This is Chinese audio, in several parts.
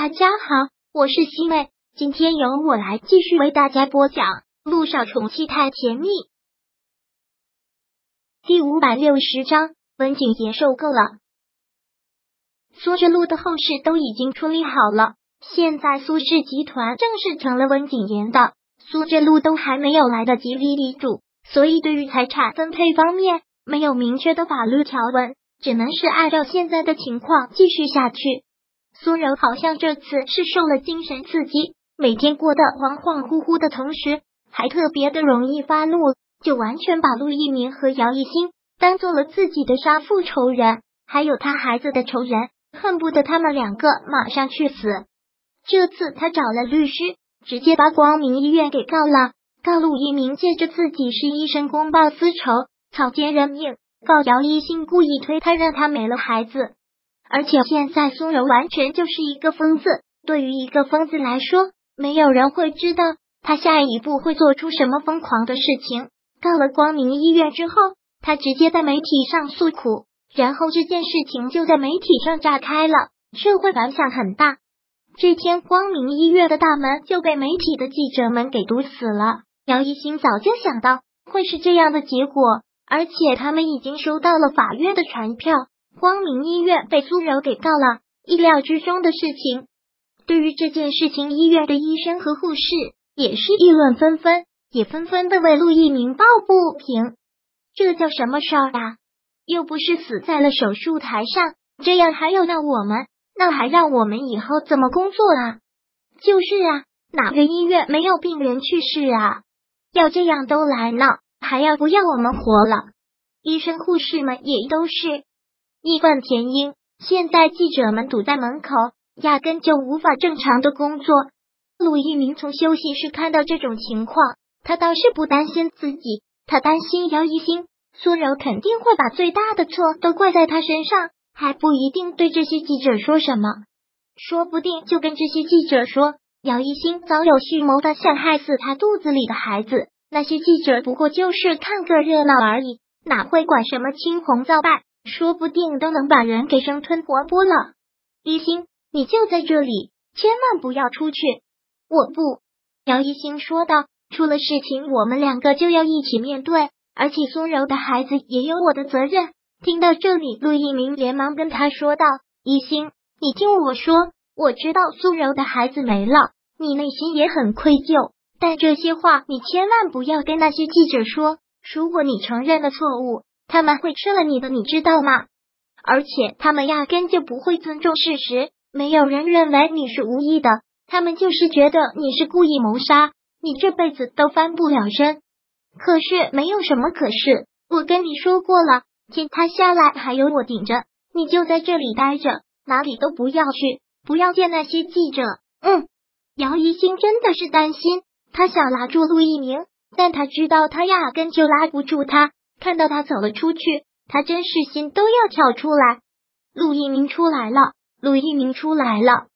大家好，我是西妹，今天由我来继续为大家播讲《路上宠妻太甜蜜》第五百六十章。温景言受够了。苏之路的后事都已经处理好了，现在苏氏集团正式成了温景言的，苏之路都还没有来得及立遗嘱，所以对于财产分配方面没有明确的法律条文，只能是按照现在的情况继续下去。苏柔好像这次是受了精神刺激，每天过得恍恍惚惚的同时，还特别的容易发怒，就完全把陆一鸣和姚一新当做了自己的杀父仇人，还有他孩子的仇人，恨不得他们两个马上去死。这次他找了律师，直接把光明医院给告了，告陆一鸣借着自己是医生公报私仇，草菅人命；告姚一新故意推他，让他没了孩子。而且现在苏柔完全就是一个疯子，对于一个疯子来说，没有人会知道他下一步会做出什么疯狂的事情。到了光明医院之后，他直接在媒体上诉苦，然后这件事情就在媒体上炸开了，社会反响很大。这天，光明医院的大门就被媒体的记者们给堵死了。姚一新早就想到会是这样的结果，而且他们已经收到了法院的传票。光明医院被苏柔给告了，意料之中的事情。对于这件事情，医院的医生和护士也是议论纷纷，也纷纷的为陆一鸣抱不平。这叫什么事儿啊？又不是死在了手术台上，这样还要闹我们？那还让我们以后怎么工作啊？就是啊，哪个医院没有病人去世啊？要这样都来闹，还要不要我们活了？医生护士们也都是。义愤填膺，现在记者们堵在门口，压根就无法正常的工作。陆一鸣从休息室看到这种情况，他倒是不担心自己，他担心姚一星、苏柔肯定会把最大的错都怪在他身上，还不一定对这些记者说什么，说不定就跟这些记者说姚一星早有蓄谋的想害死他肚子里的孩子，那些记者不过就是看个热闹而已，哪会管什么青红皂白？说不定都能把人给生吞活剥了。一心，你就在这里，千万不要出去。我不，姚一星说道。出了事情，我们两个就要一起面对，而且苏柔的孩子也有我的责任。听到这里，陆一鸣连忙跟他说道：“一心，你听我说，我知道苏柔的孩子没了，你内心也很愧疚，但这些话你千万不要跟那些记者说。如果你承认了错误。”他们会吃了你的，你知道吗？而且他们压根就不会尊重事实。没有人认为你是无意的，他们就是觉得你是故意谋杀，你这辈子都翻不了身。可是没有什么可是，我跟你说过了，天塌下来还有我顶着，你就在这里待着，哪里都不要去，不要见那些记者。嗯，姚一星真的是担心，他想拉住陆一鸣，但他知道他压根就拉不住他。看到他走了出去，他真是心都要跳出来。陆一鸣出来了，陆一鸣出来了。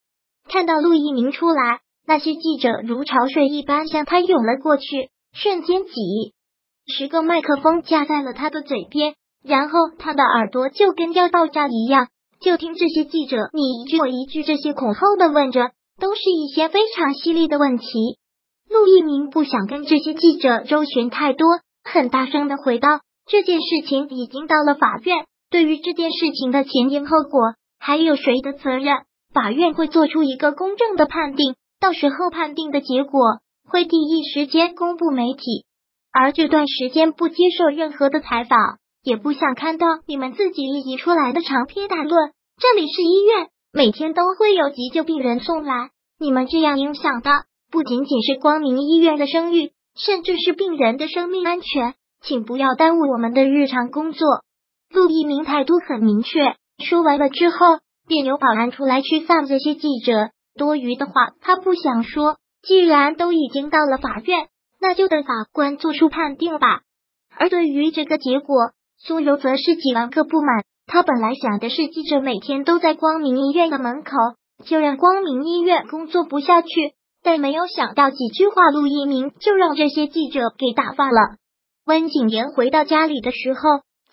看到陆一鸣出来，那些记者如潮水一般向他涌了过去，瞬间挤十个麦克风架在了他的嘴边，然后他的耳朵就跟要爆炸一样，就听这些记者你一句我一句这些恐后的问着，都是一些非常犀利的问题。陆一鸣不想跟这些记者周旋太多，很大声的回道。这件事情已经到了法院，对于这件事情的前因后果，还有谁的责任，法院会做出一个公正的判定。到时候判定的结果会第一时间公布媒体，而这段时间不接受任何的采访，也不想看到你们自己立出来的长篇大论。这里是医院，每天都会有急救病人送来，你们这样影响的不仅仅是光明医院的声誉，甚至是病人的生命安全。请不要耽误我们的日常工作。陆一鸣态度很明确，说完了之后，便由保安出来驱散这些记者。多余的话他不想说。既然都已经到了法院，那就等法官做出判定吧。而对于这个结果，苏柔则是几万个不满。他本来想的是，记者每天都在光明医院的门口，就让光明医院工作不下去。但没有想到几句话，陆一鸣就让这些记者给打发了。温景言回到家里的时候，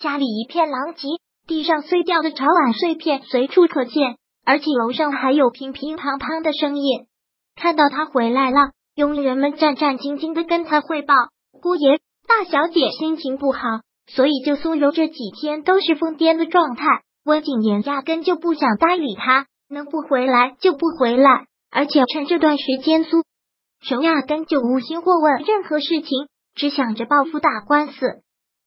家里一片狼藉，地上碎掉的茶碗碎片随处可见，而且楼上还有乒乒乓乓的声音。看到他回来了，佣人们战战兢兢的跟他汇报：“姑爷，大小姐心情不好，所以就苏柔这几天都是疯癫的状态。温景言压根就不想搭理他，能不回来就不回来。而且趁这段时间，苏柔压根就无心过问任何事情，只想着报复打官司。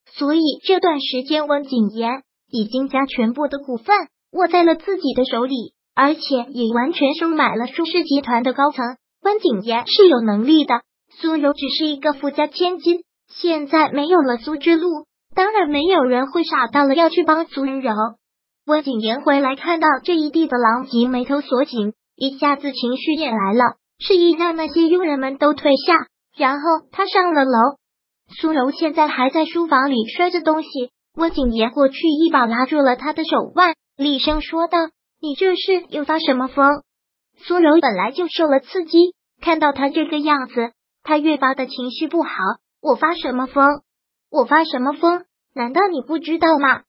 所以这段时间，温景言已经将全部的股份握在了自己的手里。”而且也完全收买了舒氏集团的高层。温景言是有能力的，苏柔只是一个富家千金。现在没有了苏之路，当然没有人会傻到了要去帮苏柔。温景言回来看到这一地的狼藉，眉头锁紧，一下子情绪也来了，示意让那些佣人们都退下。然后他上了楼，苏柔现在还在书房里摔着东西。温景言过去一把拉住了他的手腕，厉声说道。你这是又发什么疯？苏柔本来就受了刺激，看到他这个样子，他越发的情绪不好。我发什么疯？我发什么疯？难道你不知道吗？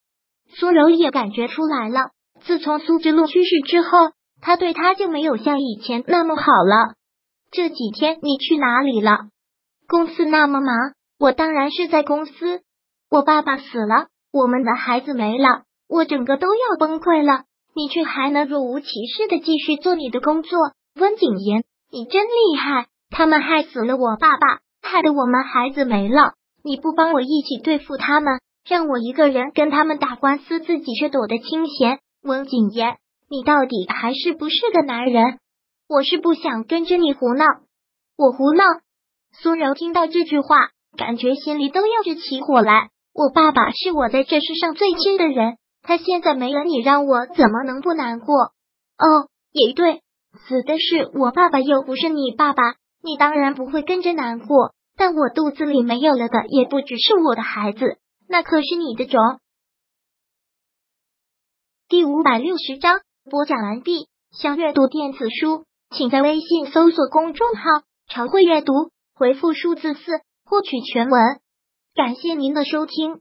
苏柔也感觉出来了。自从苏之路去世之后，他对他就没有像以前那么好了。这几天你去哪里了？公司那么忙，我当然是在公司。我爸爸死了，我们的孩子没了，我整个都要崩溃了。你却还能若无其事的继续做你的工作，温景言，你真厉害！他们害死了我爸爸，害得我们孩子没了。你不帮我一起对付他们，让我一个人跟他们打官司，自己却躲得清闲。温景言，你到底还是不是个男人？我是不想跟着你胡闹，我胡闹。苏柔听到这句话，感觉心里都要是起火来。我爸爸是我在这世上最亲的人。他现在没了，你让我怎么能不难过？哦，也对，死的是我爸爸，又不是你爸爸，你当然不会跟着难过。但我肚子里没有了的，也不只是我的孩子，那可是你的种。第五百六十章播讲完毕。想阅读电子书，请在微信搜索公众号“常会阅读”，回复数字四获取全文。感谢您的收听。